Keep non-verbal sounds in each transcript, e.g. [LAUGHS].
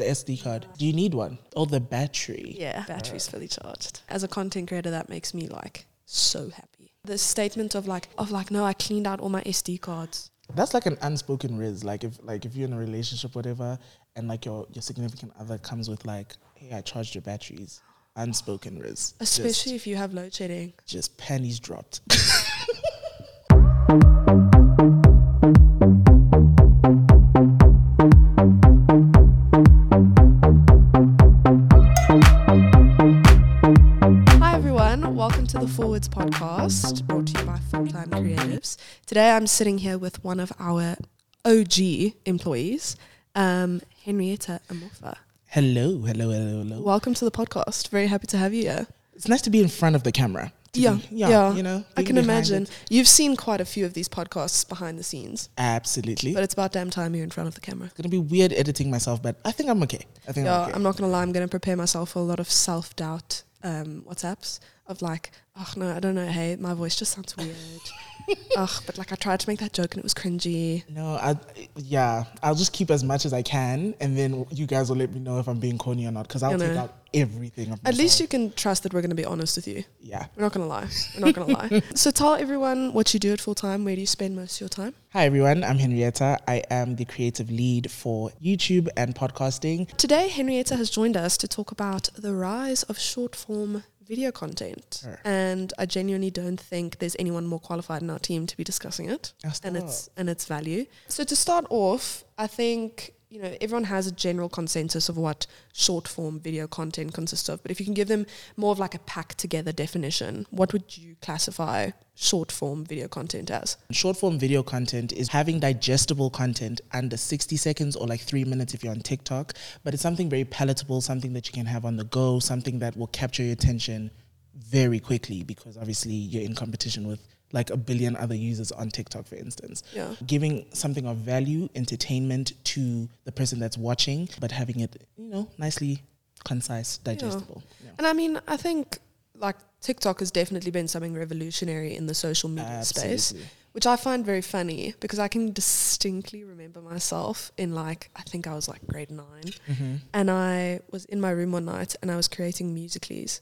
The SD card. Do you need one? Oh, the battery. Yeah, battery's fully charged. As a content creator, that makes me like so happy. The statement of like of like, no, I cleaned out all my SD cards. That's like an unspoken riz. Like if like if you're in a relationship, whatever, and like your your significant other comes with like, hey, I charged your batteries. Unspoken riz. Especially if you have load shedding. just, just pennies dropped. [LAUGHS] I'm sitting here with one of our OG employees, um, Henrietta Amofa. hello, hello, hello, hello. Welcome to the podcast. Very happy to have you here. It's nice to be in front of the camera. Yeah, be- yeah, yeah. You know, I can imagine. it. You've seen quite a few of these podcasts behind the scenes, Absolutely. but it's about damn time you're in front of the camera. It's gonna be weird editing myself, but I think I'm okay. I think Yeah, I'm okay. I'm not gonna lie. I'm gonna prepare myself for a lot of self doubt um, WhatsApps of like, oh no, I don't know. Hey, my voice just sounds weird. [LAUGHS] Ugh, but like I tried to make that joke and it was cringy. No, I yeah, I'll just keep as much as I can, and then you guys will let me know if I'm being corny or not, because I'll You take know. out everything. Of At least myself. you can trust that we're gonna be honest with you. yeah. We're not gonna lie. We're not gonna lie. [LAUGHS] So tell everyone what you do at 4Time. Where do you spend most of your time? Hi everyone, I'm Henrietta. I am the creative lead for YouTube and podcasting. Today, Henrietta has joined us to talk about the rise of short form video content. Sure. And I genuinely don't think there's anyone more qualified in our team to be discussing it ah, Oh, and its and its value. So to start off, I think you know everyone has a general consensus of what short form video content consists of. But if you can give them more of like a packed together definition, what would you classify short form video content as? Short form video content is having digestible content under 60 seconds or like three minutes if you're on TikTok, but it's something very palatable, something that you can have on the go, something that will capture your attention very quickly because obviously you're in competition with like a billion other users on TikTok, for instance. Yeah. Giving something of value, entertainment to the person that's watching, but having it, you know, nicely concise, digestible. Yeah. And I mean, I think like TikTok has definitely been something revolutionary in the social media space, which I find very funny because I can distinctly remember myself in like, I think I was like grade 9 Mm-hmm. and I was in my room one night and I was creating Musical.lys.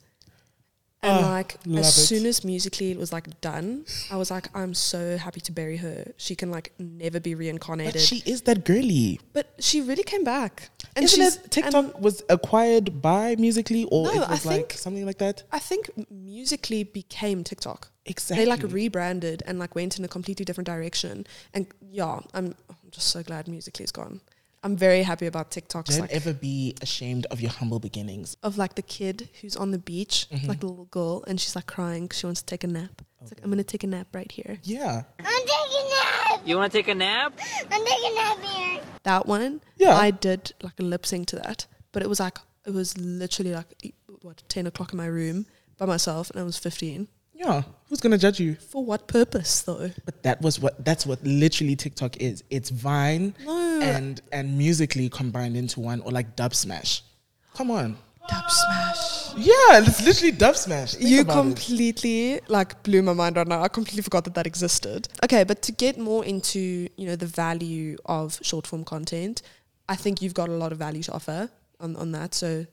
And Oh, like as it. soon as Musical.ly it was like done, I was like, I'm so happy to bury her. She can like never be But reincarnated. she is that girly. But she really came back. And Isn't it TikTok and- was acquired by Musical.ly or No, it I was like think- something like that? I think Musical.ly became TikTok. Exactly. They like rebranded and like went in a completely different direction. And yeah, I'm, I'm just so glad Musical.ly is gone. I'm very happy about TikToks Don't like ever be ashamed of your humble beginnings. of like the kid who's on the beach, Mm-hmm. like the little girl, and she's like crying 'cause she wants to take a nap. It's like I'm gonna take a nap right here. Yeah. I'm taking a nap. You want to take a nap? I'm taking a nap here. That one, Yeah. I did like a lip sync to that, but it was like it was literally like what ten o'clock in my room by myself, and I was fifteen. Yeah. Who's gonna judge you? For what purpose though? But that was what that's what literally TikTok is. It's Vine No. and and Musical.ly combined into one or like Dubsmash. Come on. Dubsmash. Yeah, it's literally Dubsmash. Think you about it. completely like blew my mind right now. I completely forgot that that existed. Okay, but to get more into you know the value of short form content, I think you've got a lot of value to offer on on that. So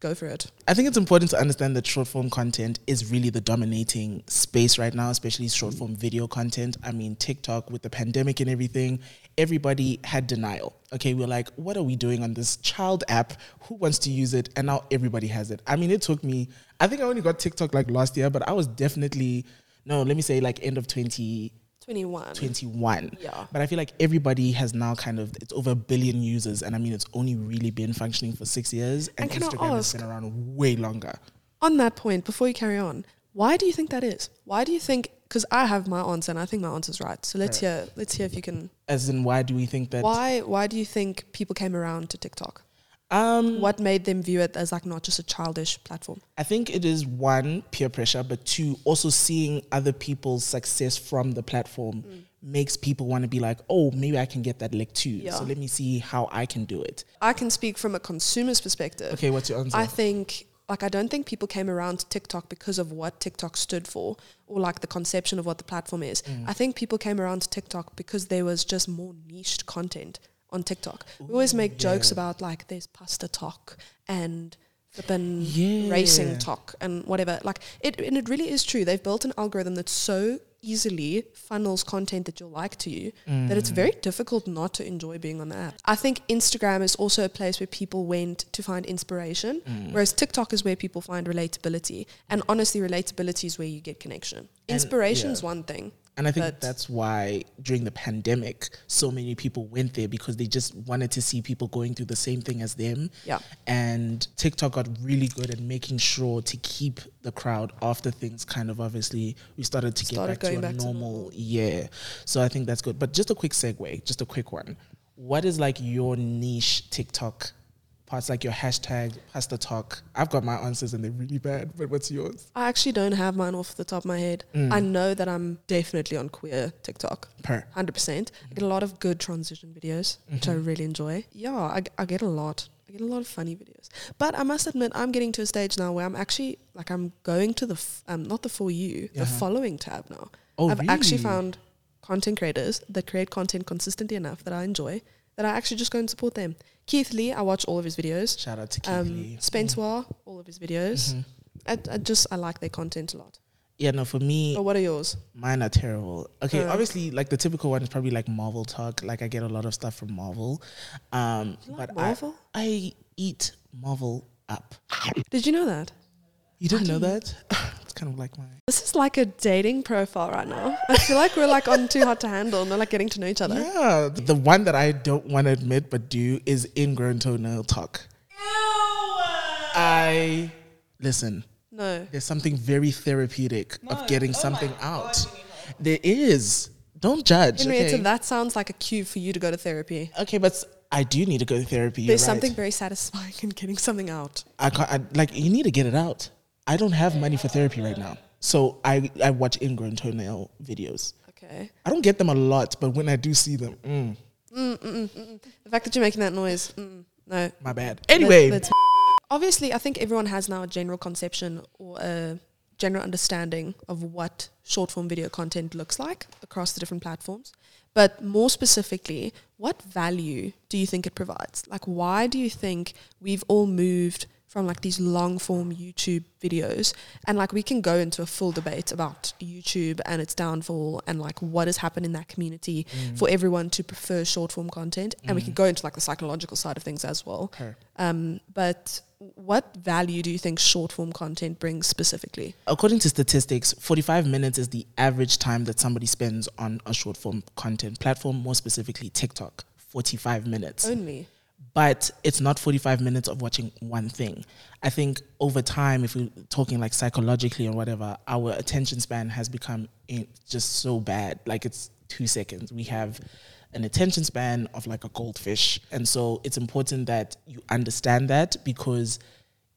go for it. I think it's important to understand that short form content is really the dominating space right now, especially short form video content. I mean, TikTok with the pandemic and everything, everybody had denial. Okay, we we're like, what are we doing on this child app? Who wants to use it? And now everybody has it. I mean, it took me, I think I only got TikTok like last year, but I was definitely, no, let me say like end of 20. 21. 21. Yeah. But I feel like everybody has now kind of, it's over a billion users. And I mean, it's only really been functioning for six years. And, and Instagram has been around way longer. On that point, before you carry on, why do you think that is? Why do you think because I have my answer and I think my answer is right. So let's right. hear let's hear if you can As in why do we think that Why why do you think people came around to TikTok? Um, What made them view it as like not just a childish platform? I think it is one peer pressure, but two also seeing other people's success from the platform makes people want to be like, oh, maybe I can get that lick too. Yeah. So let me see how I can do it. I can speak from a consumer's perspective. Okay, what's your answer? I think like I don't think people came around to TikTok because of what TikTok stood for or like the conception of what the platform is. Mm. I think people came around to TikTok because there was just more niched content on TikTok. We always make jokes about like there's pasta talk and flippin' Yeah. racing talk and whatever. Like it, and it really is true. They've built an algorithm that so easily funnels content that you'll like to you that it's very mm. difficult not to enjoy being on the app. I think Instagram is also a place where people went to find inspiration, mm. whereas TikTok is where people find relatability. And honestly, relatability is where you get connection. Inspiration is yeah. one thing. And I think But- that's why during the pandemic, so many people went there because they just wanted to see people going through the same thing as them. Yeah. And TikTok got really good at making sure to keep the crowd after things kind of obviously we started to Started get back to a to normal, normal. yeah. So I think that's good. But just a quick segue, just a quick one. What is like your niche TikTok parts, like your hashtag pasta talk? I've got my answers and they're really bad, but what's yours? I actually don't have mine off the top of my head. I know that I'm definitely on queer TikTok. Per. 100%. I get a lot of good transition videos, which I really enjoy. Yeah, I, I get a lot. I get a lot of funny videos. But I must admit, I'm getting to a stage now where I'm actually, like, I'm going to the, f- um, not the For You, the Uh-huh. following tab now. Oh, I've actually found content creators that create content consistently enough that I enjoy that I actually just go and support them. Keith Lee, I watch all of his videos. Shout out to Keith Um, Lee. Spencer, all of his videos. Mhm. I, I just, I like their content a lot. Yeah, no, for me, But what are yours? Mine are terrible. Okay, obviously, like the typical one is probably like Marvel talk. Like I get a lot of stuff from Marvel, um, but Marvel? I I eat Marvel up. Did you know that? You didn't know that? [LAUGHS] it's kind of like my This is like a dating profile right now. I feel like we're like on Too Hot to Handle and we're like getting to know each other. yeah. The one that I don't want to admit but do is ingrown toenail talk. I listen. No. There's something very therapeutic of getting something out. There is. Don't judge. Henrietta, okay? that sounds like a cue for you to go to therapy. okay, but I do need to go to therapy. There's right. something very satisfying in getting something out. I can't. I, like you need to get it out. I don't have money for therapy right now, so I I watch ingrown toenail videos. Okay. I don't get them a lot, but when I do see them, mm, mm, mm, mm The fact that you're making that noise, mm, no. my bad. Anyway, [LAUGHS] obviously, I think everyone has now a general conception or a general understanding of what short form video content looks like across the different platforms. But more specifically, what value do you think it provides? Like, why do you think we've all moved from like these long form YouTube videos? And like, we can go into a full debate about YouTube and its downfall and like what has happened in that community for everyone to prefer short form content. And we can go into like the psychological side of things as well. Okay. Um, but what value do you think short form content brings specifically? according to statistics, 45 minutes is the average time that somebody spends on a short form content platform, more specifically TikTok. 45 minutes. Only. But it's not 45 minutes of watching one thing. I think over time, if we're talking like psychologically or whatever, our attention span has become just so bad. Like it's two seconds. We have an attention span of like a goldfish. And so it's important that you understand that because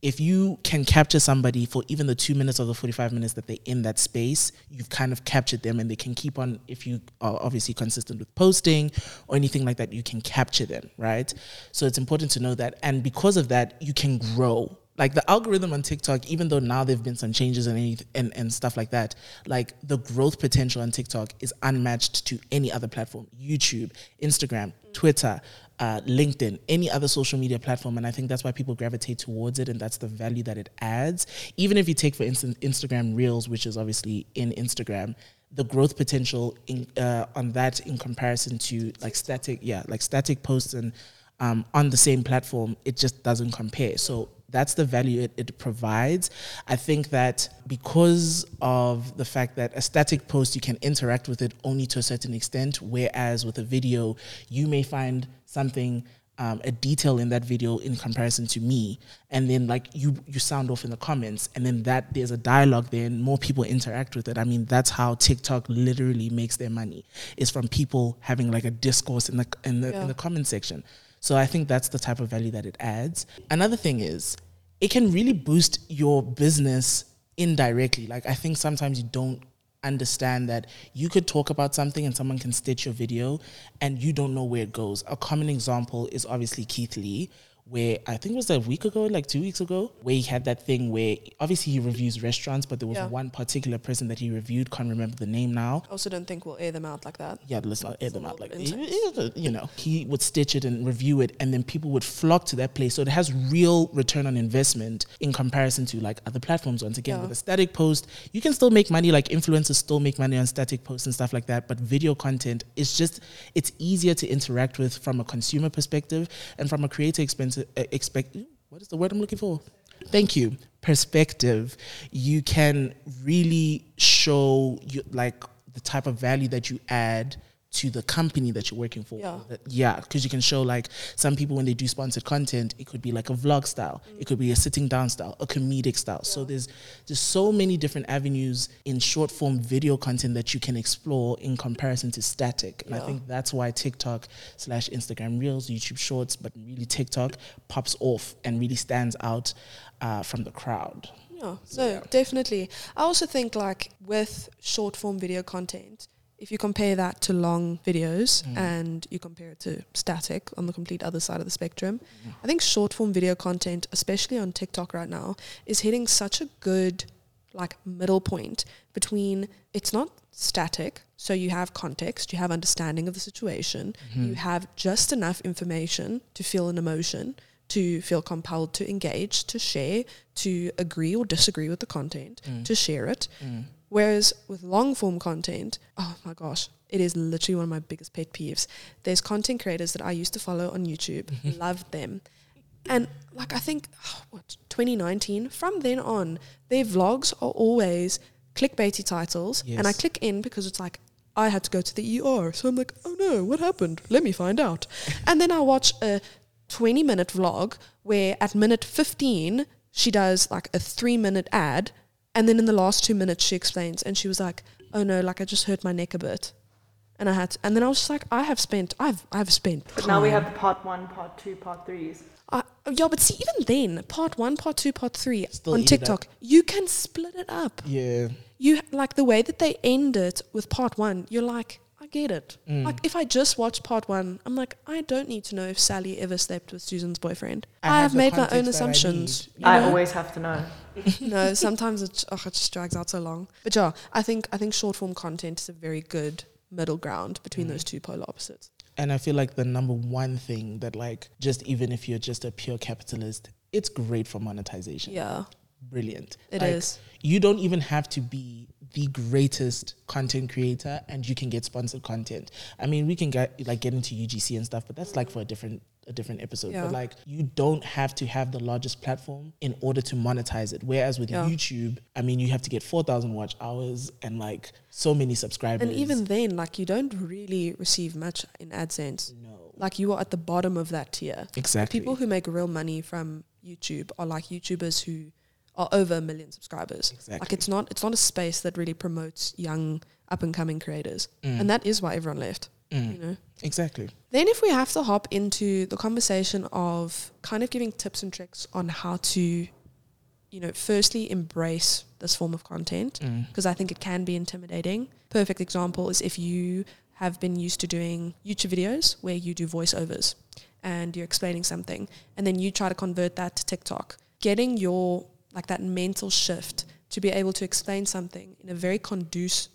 if you can capture somebody for even the two minutes or the 45 minutes that they're in that space, you've kind of captured them and they can keep on, if you are obviously consistent with posting or anything like that, you can capture them, right? So it's important to know that. And because of that, you can grow. Like the algorithm on TikTok, even though now there have been some changes and, any, and and stuff like that, like the growth potential on TikTok is unmatched to any other platform. YouTube, Instagram, Twitter, uh, LinkedIn, any other social media platform. And I think that's why people gravitate towards it. And that's the value that it adds. Even if you take, for instance, Instagram Reels, which is obviously in Instagram, the growth potential in, uh, on that in comparison to like static, yeah, like static posts and um, on the same platform, it just doesn't compare. So that's the value it, it provides. I think that because of the fact that a static post, you can interact with it only to a certain extent, whereas with a video, you may find something. Um, a detail in that video in comparison to me and then like you you sound off in the comments and then that there's a dialogue there and more people interact with it i mean that's how tiktok literally makes their money is from people having like a discourse in the in the, in the comment section so I think that's the type of value that it adds. Another thing is it can really boost your business indirectly. Like I think sometimes you don't understand that you could talk about something and someone can stitch your video and you don't know where it goes. A common example is obviously Keith Lee where I think it was a week ago, like two weeks ago, where he had that thing where obviously he reviews restaurants, but there was Yeah. one particular person that he reviewed, can't remember the name now. I also don't think we'll air them out like that. Yeah, let's not air them out like that. you know. He would stitch it and review it, and then people would flock to that place. So it has real return on investment in comparison to like other platforms. Once again, Yeah. with a static post, you can still make money. Like influencers still make money on static posts and stuff like that. But video content is just it's easier to interact with from a consumer perspective and from a creator expensive uh, Uh, expect. What is the word I'm looking for? Thank you. Perspective. You can really show you like the type of value that you add to the company that you're working for. Yeah. Yeah, because you can show like some people when they do sponsored content, it could be like a vlog style, it could be a sitting down style, a comedic style. So there's there's so many different avenues in short form video content that you can explore in comparison to static. And I think that's why TikTok slash Instagram Reels, YouTube Shorts, but really TikTok pops off and really stands out uh, from the crowd. Yeah, so definitely. I also think like with short form video content, if you compare that to long videos mm. and you compare it to static on the complete other side of the spectrum, mm-hmm. I think short form video content, especially on TikTok right now, is hitting such a good like middle point between it's not static, so you have context, you have understanding of the situation, mm-hmm. you have just enough information to feel an emotion, to feel compelled to engage, to share, to agree or disagree with the content, to share it. Whereas with long form content, oh my gosh, it is literally one of my biggest pet peeves. There's content creators that I used to follow on YouTube, loved them. And like I think what 2019 from then on their vlogs are always clickbaity titles. And I click in because it's like I had to go to the ER so I'm like oh no what happened? Let me find out. [LAUGHS] And then I watch a 20 minute vlog where at minute 15 she does like a 3 minute ad and then in the last 2 minutes she explains and she was like oh no like I just hurt my neck a bit and I had to, and then I was just like I have spent I've I've spent But now we have the part one, part two, part threes. Uh, yeah, but see, even then, part one, part two, part three Still on TikTok, you can split it up. Yeah. You like the way that they end it with part one. You're like, I get it. Mm. Like if I just watch part one, I'm like, I don't need to know if Sally ever slept with Susan's boyfriend. I I, have have made my own context that I assumptions. I always have to know. [LAUGHS] no, sometimes it, oh, it just drags out so long. But yeah, I think I think short form content is a very good middle ground between Mm. those two polar opposites. And I feel like the number one thing that, like, just even if you're just a pure capitalist, it's great for monetization. Yeah, Brilliant. it Like, is. You don't even have to be the greatest content creator and you can get sponsored content. I mean, we can get like get into UGC and stuff, but that's like for a different a different episode. Yeah. But like you don't have to have the largest platform in order to monetize it. Whereas with Yeah. YouTube, I mean, you have to get 4,000 watch hours and like so many subscribers. And even then, like you don't really receive much in AdSense. no. Like you are at the bottom of that tier. Exactly. People who make real money from YouTube are like YouTubers who are over a million subscribers. Like it's not it's not a space that really promotes young up and coming creators. And that is why everyone left. Mm. You know. Exactly. Then if we have to hop into the conversation of kind of giving tips and tricks on how to, you know, firstly embrace this form of content Mm. because I think it can be intimidating. Perfect example is if you have been used to doing YouTube videos where you do voiceovers and you're explaining something and then you try to convert that to TikTok. Getting your like that mental shift to be able to explain something in a very conduce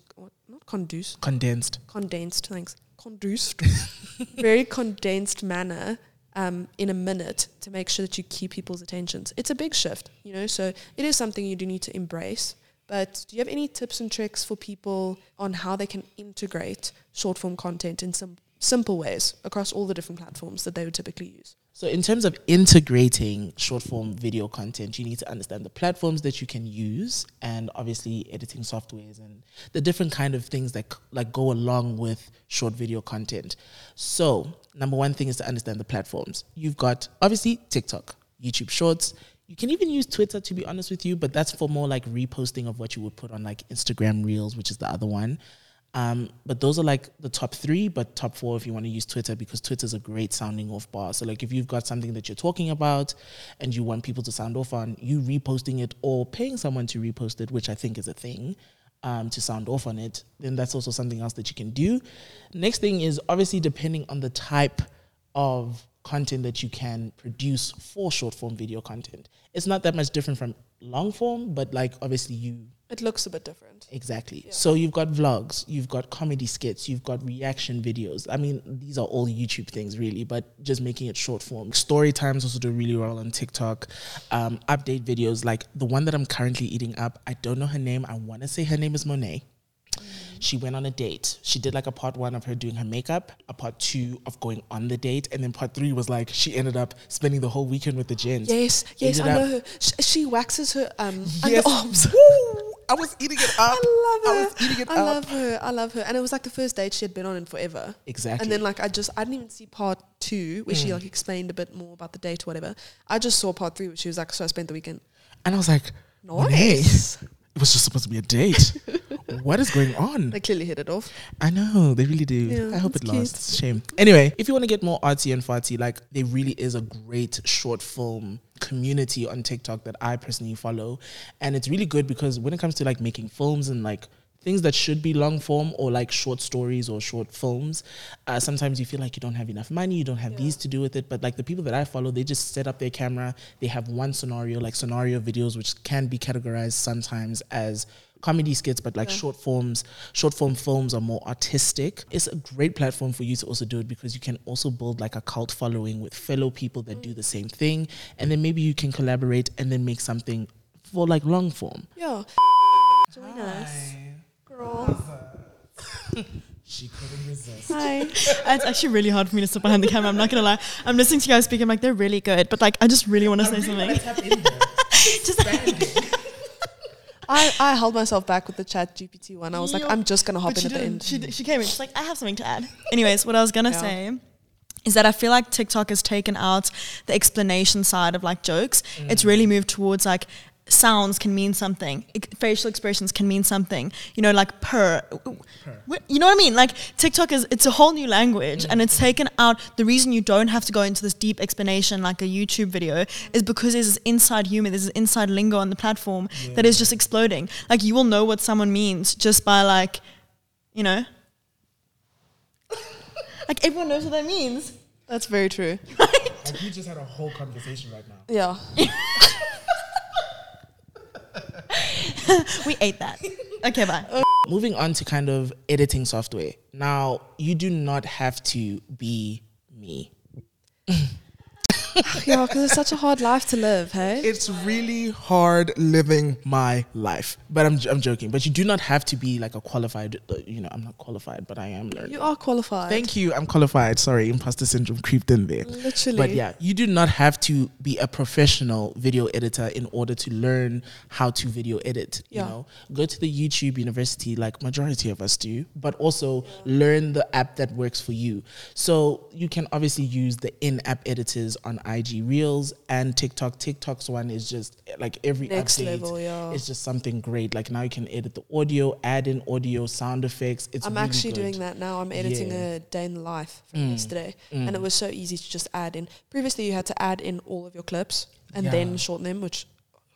not conduce Condensed. condensed thanks condensed [LAUGHS] very condensed manner um, in a minute to make sure that you keep people's attentions it's a big shift you know so it is something you do need to embrace but do you have any tips and tricks for people on how they can integrate short form content in some simple ways across all the different platforms that they would typically use So, in terms of integrating short form video content, you need to understand the platforms that you can use, and obviously editing softwares and the different kind of things that like go along with short video content. So, number one thing is to understand the platforms. You've got obviously TikTok, YouTube Shorts. You can even use Twitter to be honest with you, but that's for more like reposting of what you would put on like Instagram Reels, which is the other one. Um, but those are like the top three, but top four if you want to use Twitter because Twitter's a great sounding off bar. So like if you've got something that you're talking about and you want people to sound off on, you reposting it or paying someone to repost it, which I think is a thing, um, to sound off on it, then that's also something else that you can do. Next thing is obviously depending on the type of content that you can produce for short form video content. It's not that much different from long form, but like obviously you It looks a bit different. Exactly. So you've got vlogs, you've got comedy skits, you've got reaction videos. I mean, these are all YouTube things, really, but just making it short form. Story times also do really well on TikTok. Um, update videos, like the one that I'm currently eating up. I don't know her name. I want to say her name is Monet. She went on a date. She did like a part one of her doing her makeup, a part two of going on the date, and then part three was like she ended up spending the whole weekend with the gents. Yes, yes, I know her. She, she waxes her um Yes. underarms. I was eating it up. I love her. I was eating it I up. love her. I love her. And it was like the first date she had been on in forever. Exactly. And then like I just I didn't even see part two where Mm. she like explained a bit more about the date or whatever. I just saw part three where she was like, so I spent the weekend. And I was like, Monet, Nice. it was just supposed to be a date. [LAUGHS] what is going on? They clearly hit it off. I know, they really do. Yeah, I hope it cute. lasts. Shame. Anyway, if you want to get more artsy and fartsy, like there really is a great short film community on TikTok that I personally follow. And it's really good because when it comes to like making films and like things that should be long form or like short stories or short films, uh, sometimes you feel like you don't have enough money, you don't have these to do with it. But like the people that I follow, they just set up their camera, they have one scenario, like scenario videos, which can be categorized sometimes as comedy skits, but like short forms, short form films are more artistic. It's a great platform for you to also do it because you can also build like a cult following with fellow people that do the mm. same thing. And then maybe you can collaborate and then make something for like long form. Yeah. Join us. Girl. [LAUGHS] She couldn't resist. Hi. [LAUGHS] It's actually really hard for me to sit behind the camera. I'm not gonna lie. I'm listening to you guys speak. I'm like, they're really good, but like, I just really want to say something. [LAUGHS] just I, I held myself back with the ChatGPT one. I was like, I'm just gonna hop But in at the end. She, she came in. She's like, I have something to add. Anyways, what I was gonna Yeah. say is that I feel like TikTok has taken out the explanation side of like jokes. Mm. It's really moved towards like sounds can mean something, facial expressions can mean something. You know, like per. What- You know what I mean? Like TikTok is it's a whole new language, and it's taken out. The reason you don't have to go into this deep explanation like a YouTube video is because there's this inside humor, there's this inside lingo on the platform that is just exploding. Like you will know what someone means just by like, you know. [LAUGHS] Like everyone knows what that means. That's very true. [LAUGHS] Like we just had a whole conversation right now. Yeah. [LAUGHS] We ate that. Okay, bye. Moving on to kind of editing software. Now, you do not have to be me. [LAUGHS] [LAUGHS] yeah, because it's such a hard life to live, hey? It's really hard living my life. But I'm, I'm joking. But you do not have to be like a qualified, uh, you know, I'm not qualified, but I am learning. You are qualified. Thank you. I'm qualified. Sorry, imposter syndrome creeped in there. Literally. But yeah, you do not have to be a professional video editor in order to learn how to video edit. Yeah. You know, go to the YouTube university like majority of us do, but also learn the app that works for you. So you can obviously use the in-app editors on IG Reels and TikTok. TikTok's one is just like every Next update level, yeah. It's just something great. Like now you can edit the audio, add in audio, sound effects. It's I'm really actually good. doing that now. I'm editing Yeah. Mm. a day in the life from yesterday, and it was so easy to just add in. Previously, you had to add in all of your clips and Yeah. then shorten them, which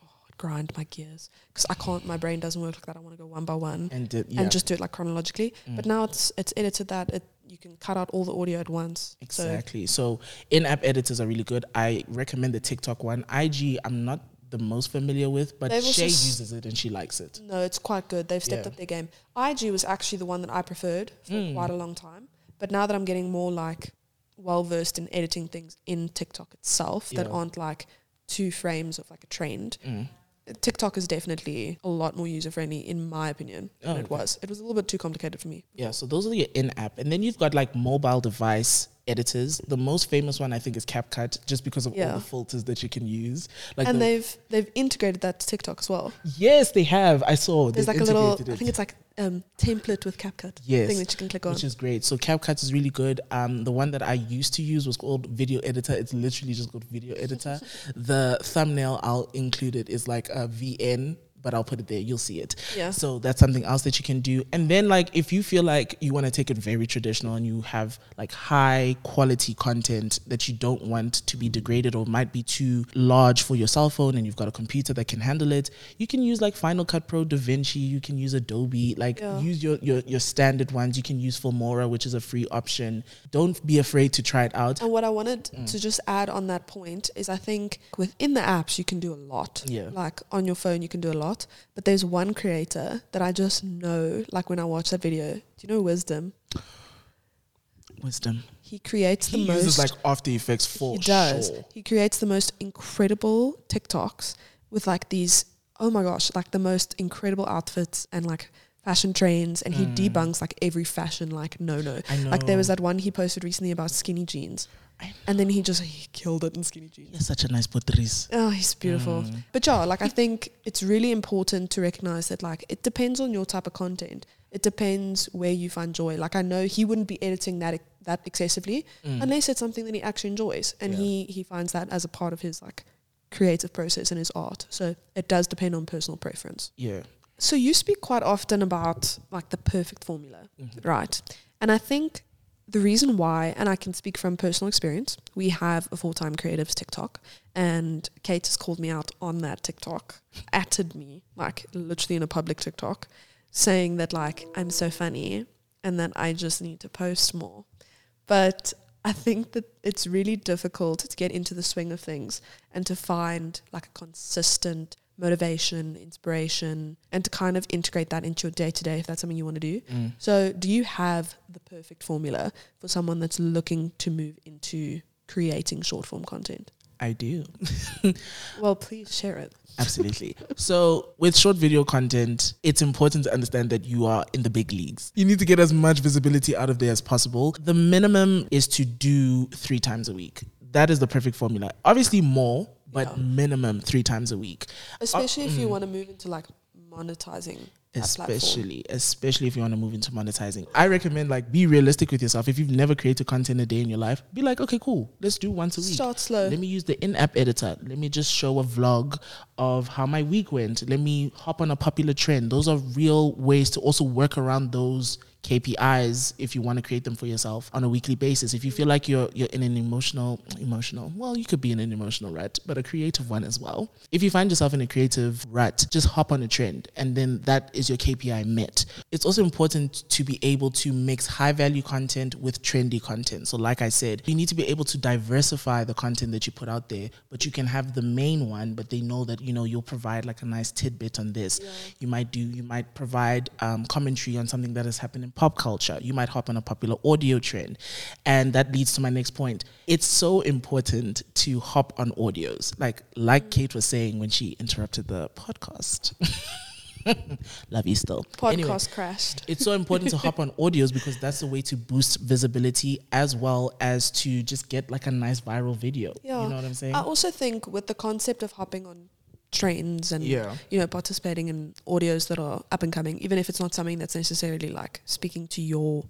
oh, grind my gears because I can't. My brain doesn't work like that. I want to go one by one And, did, yeah. Mm. and just do it like chronologically. But now it's it's edited that it you can cut out all the audio at once. Exactly. So in-app editors are really good. I recommend the TikTok one. IG, I'm not the most familiar with, but They've Shay uses it and she likes it. No, it's quite good. They've stepped Yeah. up their game. IG was actually the one that I preferred for Mm. quite a long time, but now that I'm getting more like well versed in editing things in TikTok itself that aren't like two frames of like a trend. Mm. TikTok is definitely a lot more user friendly, in my opinion, than Oh, it okay. was. It was a little bit too complicated for me. Yeah, so those are your in-app, and then you've got like mobile device editors. The most famous one I think is CapCut, just because of all the filters that you can use. Like and the- they've they've integrated that to TikTok as well. yes, they have. I saw. There's like a little, integrated I think it's like um, template with CapCut Yes, thing that you can click on. which is great. So CapCut is really good. Um, the one that I used to use was called Video Editor. It's literally just called Video Editor. [LAUGHS] the thumbnail I'll include it is like a VN but I'll put it there. You'll see it. Yeah. So that's something else that you can do. And then like if you feel like you want to take it very traditional and you have like high quality content that you don't want to be degraded or might be too large for your cell phone and you've got a computer that can handle it, you can use like Final Cut Pro, DaVinci, you can use Adobe, like Yeah. use your, your your standard ones. You can use Filmora, which is a free option. Don't be afraid to try it out. And what I wanted Mm. to just add on that point is I think within the apps you can do a lot. Yeah. Like on your phone you can do a lot. But there's one creator that I just know, like when I watch that video, do you know Wisdom? Wisdom. He creates the He most uses like After Effects for he does. sure. He creates the most incredible TikToks with like these oh my gosh, like the most incredible outfits and like fashion trends and he debunks like every fashion like no no. Mm. Like there was that one he posted recently about skinny jeans. And then he just he killed it in skinny jeans. You're such a nice Patrice. Oh, he's beautiful. Mm. But yeah, like I think it's really important to recognize that like it depends on your type of content. It depends where you find joy. Like I know he wouldn't be editing that that excessively unless it's something that he actually enjoys and Mm. Yeah. he he finds that as a part of his like creative process and his art. So it does depend on personal preference. Yeah. So you speak quite often about like the perfect formula, mm-hmm. right? And I think the reason why, and I can speak from personal experience, we have a 4Time Creatives TikTok, and Kate has called me out on that TikTok, atted me like literally in a public TikTok, saying that like I'm so funny and that I just need to post more. But I think that it's really difficult to get into the swing of things and to find like a consistent motivation, inspiration, and to kind of integrate that into your day to day if that's something you want to do. Mm. So, do you have the perfect formula for someone that's looking to move into creating short form content? I do. [LAUGHS] Well, please share it. Absolutely. so, with short video content, it's important to understand that you are in the big leagues. You need to get as much visibility out of there as possible. The minimum is to do three times a week. That is the perfect formula. Obviously, more, but Yeah. minimum three times a week. Uh, especially if you mm. want to move into like monetizing especially especially if you want to move into monetizing. I recommend like be realistic with yourself. If you've never created content a day in your life be like okay cool let's do once a week. Start slow. let me use the in-app editor. Let me just show a vlog of how my week went. Let me hop on a popular trend. Those are real ways to also work around those KPIs if you want to create them for yourself on a weekly basis. If you feel like you're you're in an emotional emotional, well, you could be in an emotional rut, but a creative one as well. If you find yourself in a creative rut, just hop on a trend and then that is your KPI met. It's also important to be able to mix high value content with trendy content. So like I said, you need to be able to diversify the content that you put out there, but you can have the main one, but they know that you know you'll provide like a nice tidbit on this. You might do you might provide um, commentary on something that has happened in pop culture. You might hop on a popular audio trend. And that leads to my next point. It's so important to hop on audios. Like like Kate was saying when she interrupted the podcast. [LAUGHS] Love you still. Podcast Anyway, crashed. it's so important to hop on [LAUGHS] audios because that's the way to boost visibility as well as to just get like a nice viral video. Yeah. You know what I'm saying? I also think with the concept of hopping on trends and Yeah. you know participating in audios that are up and coming, even if it's not something that's necessarily like speaking to your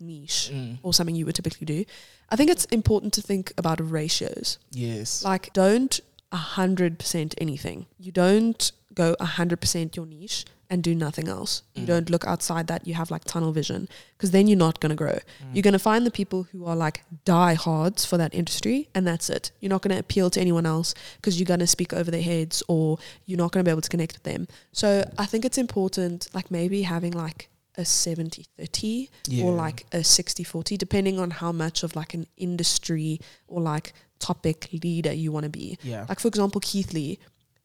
niche Mm. or something you would typically do, I think it's important to think about ratios. yes. Like, don't a hundred percent anything. You don't go a hundred percent your niche and do nothing else. You Mm. don't look outside that. You have like tunnel vision because then you're not going to grow. Mm. You're going to find the people who are like diehards for that industry, and that's it. You're not going to appeal to anyone else because you're going to speak over their heads or you're not going to be able to connect with them. So I think it's important, like maybe having like a 70 30 Yeah. or like a 60 40, depending on how much of like an industry or like topic leader you want to be. Yeah. Like, for example, Keith Lee,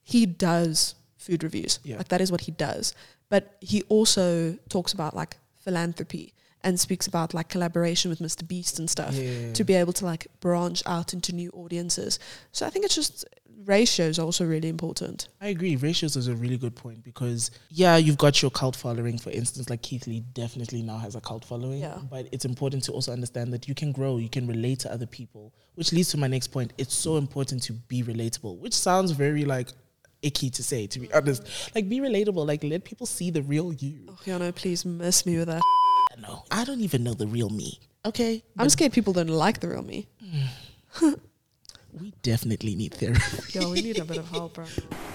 he does food reviews. Yeah. Like, that is what he does. But he also talks about like philanthropy and speaks about like collaboration with MrBeast and stuff Yeah. to be able to like branch out into new audiences. So I think it's just ratios are also really important. I agree. Ratios is a really good point because yeah, you've got your cult following. For instance, like Keith Lee definitely now has a cult following. Yeah. But it's important to also understand that you can grow, you can relate to other people, which leads to my next point. It's so important to be relatable, which sounds very like icky to say, to be honest. Like be relatable, like let people see the real you. Oh, Yano, please mess me with that. No, I don't even know the real me. Okay. I'm scared people don't like the real me. [LAUGHS] We definitely need therapy. Yo, we need a bit of help, bro. [LAUGHS]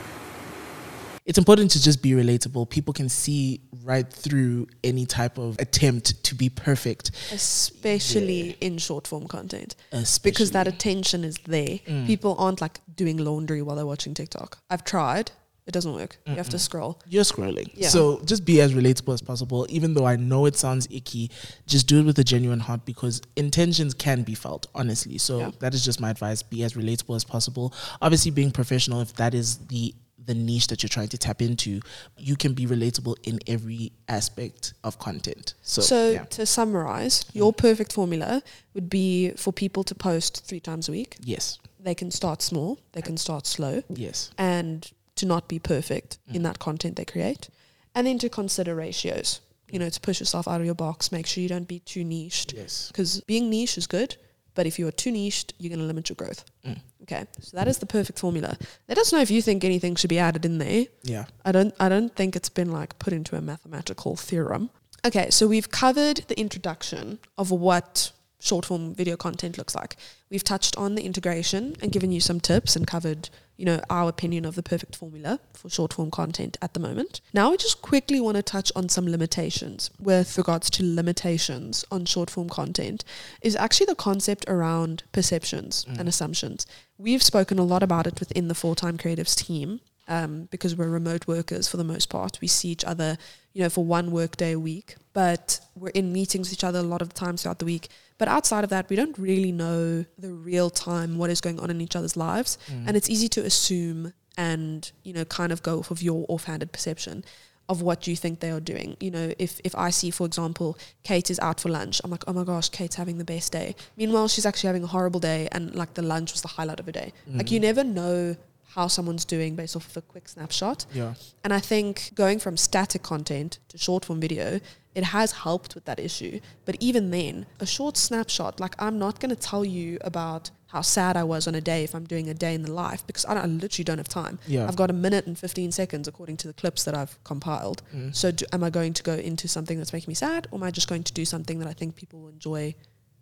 it's important to just be relatable. People can see right through any type of attempt to be perfect. especially in short form content Especially. because that attention is there. Mm. People aren't like doing laundry while they're watching TikTok. I've tried, it doesn't work. You have to scroll. you're scrolling. Yeah. So just be as relatable as possible. Even though I know it sounds icky, just do it with a genuine heart because intentions can be felt, honestly. So Yeah. that is just my advice. Be as relatable as possible. Obviously, being professional, if that is the the niche that you're trying to tap into, you can be relatable in every aspect of content. So, So, yeah. to summarize, your perfect formula would be for people to post three times a week. yes, They can start small, they can start slow, yes, and to not be perfect in mm. that content they create. And then to consider ratios, you know, to push yourself out of your box, make sure you don't be too niched. yes. Because being niche is good, but if you are too niched, you're going to limit your growth. Mm. Okay, so that is the perfect formula. Let us know if you think anything should be added in there. Yeah. I don't I don't think it's been like put into a mathematical theorem. Okay, so we've covered the introduction of what short form video content looks like. We've touched on the integration and given you some tips and covered, you know, our opinion of the perfect formula for short form content at the moment. Now we just quickly want to touch on some limitations with regards to limitations on short form content is actually the concept around perceptions mm. and assumptions. We've spoken a lot about it within the 4Time Creatives team um, because we're remote workers for the most part. We see each other, you know, for one work day a week, but we're in meetings with each other a lot of the times throughout the week. But outside of that, we don't really know the real time what is going on in each other's lives, and it's easy to assume and you know kind of go off of your offhanded perception of what you think they are doing. You know, if if I see, for example, Kate is out for lunch, I'm like, oh my gosh, Kate's having the best day. Meanwhile, she's actually having a horrible day, and like the lunch was the highlight of her day. Like you never know how someone's doing based off of a quick snapshot. Yeah. And I think going from static content to short form video, it has helped with that issue. But even then, a short snapshot, like I'm not going to tell you about how sad I was on a day if I'm doing a day in the life because I, I literally don't have time. Yeah. I've got a minute and 15 seconds according to the clips that I've compiled. Mm. So do, am I going to go into something that's making me sad or am I just going to do something that I think people will enjoy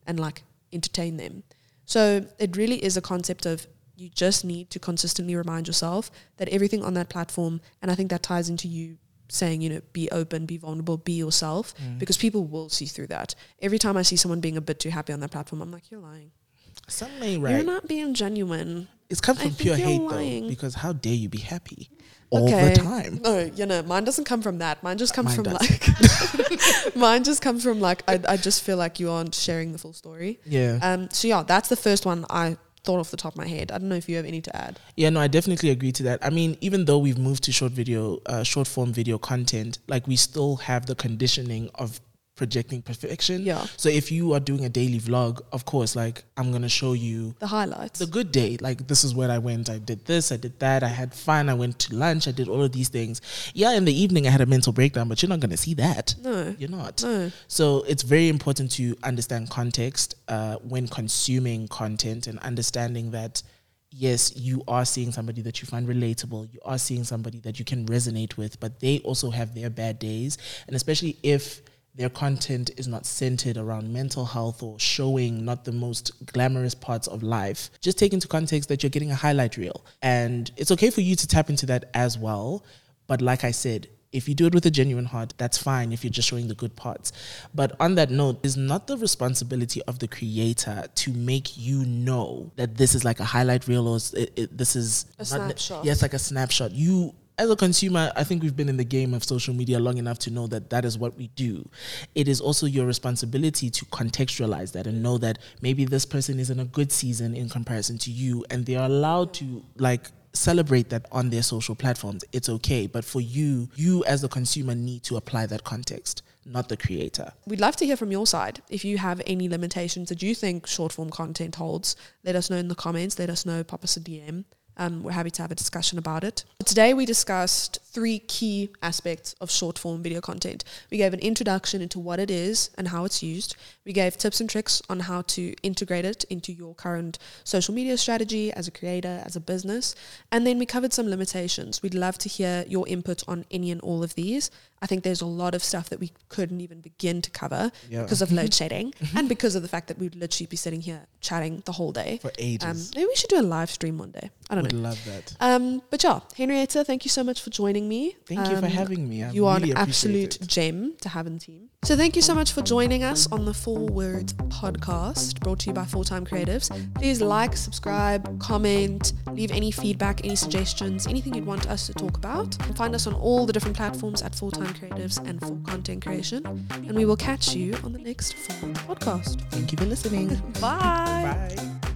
and like entertain them? So it really is a concept of you just need to consistently remind yourself that everything on that platform, and I think that ties into you saying, you know, be open, be vulnerable, be yourself, because people will see through that. Every time I see someone being a bit too happy on that platform, I'm like, you're lying. Some ain't You're not being genuine. It's come from think pure hate lying. though, because how dare you be happy all Okay. the time? No, you know, mine doesn't come from that. Mine just comes Mine from does. like, [LAUGHS] mine just comes from like, I, I just feel like you aren't sharing the full story. Yeah. Um. So yeah, that's the first one I thought off the top of my head. I don't know if you have any to add. Yeah, no, I definitely agree to that. I mean, even though we've moved to short video, uh, short form video content, like we still have the conditioning of projecting perfection. Yeah. So if you are doing a daily vlog, of course, like I'm gonna show you The highlights. the good day. Like this is where I went. I did this. I did that. I had fun. I went to lunch. I did all of these things. Yeah, in the evening I had a mental breakdown, but you're not gonna see that. no. You're not. No. So it's very important to understand context uh, when consuming content and understanding that yes, you are seeing somebody that you find relatable. You are seeing somebody that you can resonate with, but they also have their bad days, and especially if their content is not centered around mental health or showing not the most glamorous parts of life. Just take into context that you're getting a highlight reel. And it's okay for you to tap into that as well. But like I said, if you do it with a genuine heart, that's fine if you're just showing the good parts. But on that note, it's not the responsibility of the creator to make you know that this is like a highlight reel or it, it- this is A snapshot. Yes, like a snapshot. You, as a consumer, I think we've been in the game of social media long enough to know that that is what we do. It is also your responsibility to contextualize that and know that maybe this person is in a good season in comparison to you, and they are allowed to like celebrate that on their social platforms. It's okay. But for you, you as the consumer need to apply that context, not the creator. We'd love to hear from your side. If you have any limitations that you think short form content holds, let us know in the comments. Let us know, pop us a DM. Um, we're happy to have a discussion about it. Today, we discussed three key aspects of short form video content. We gave an introduction into what it is and how it's used. We gave tips and tricks on how to integrate it into your current social media strategy as a creator, as a business. And then we covered some limitations. We'd love to hear your input on any and all of these. I think there's a lot of stuff that we couldn't even begin to cover Yeah. because of load [LAUGHS] shedding and because of the fact that we'd literally be sitting here chatting the whole day. For ages. Um, maybe we should do a live stream one day. I don't Would know. love that. Um, but yeah, Henrietta, thank you so much for joining me. Thank you for Um, having me. I you are an absolute it. gem to have in the team. So thank you so much for joining us on the Four Words podcast brought to you by 4Time Creatives. Please like, subscribe, comment, leave any feedback, any suggestions, anything you'd want us to talk about. Find us on all the different platforms at 4Time Creatives and for content creation. And we will catch you on the next Full podcast. Thank you for listening. [LAUGHS] Bye. Bye.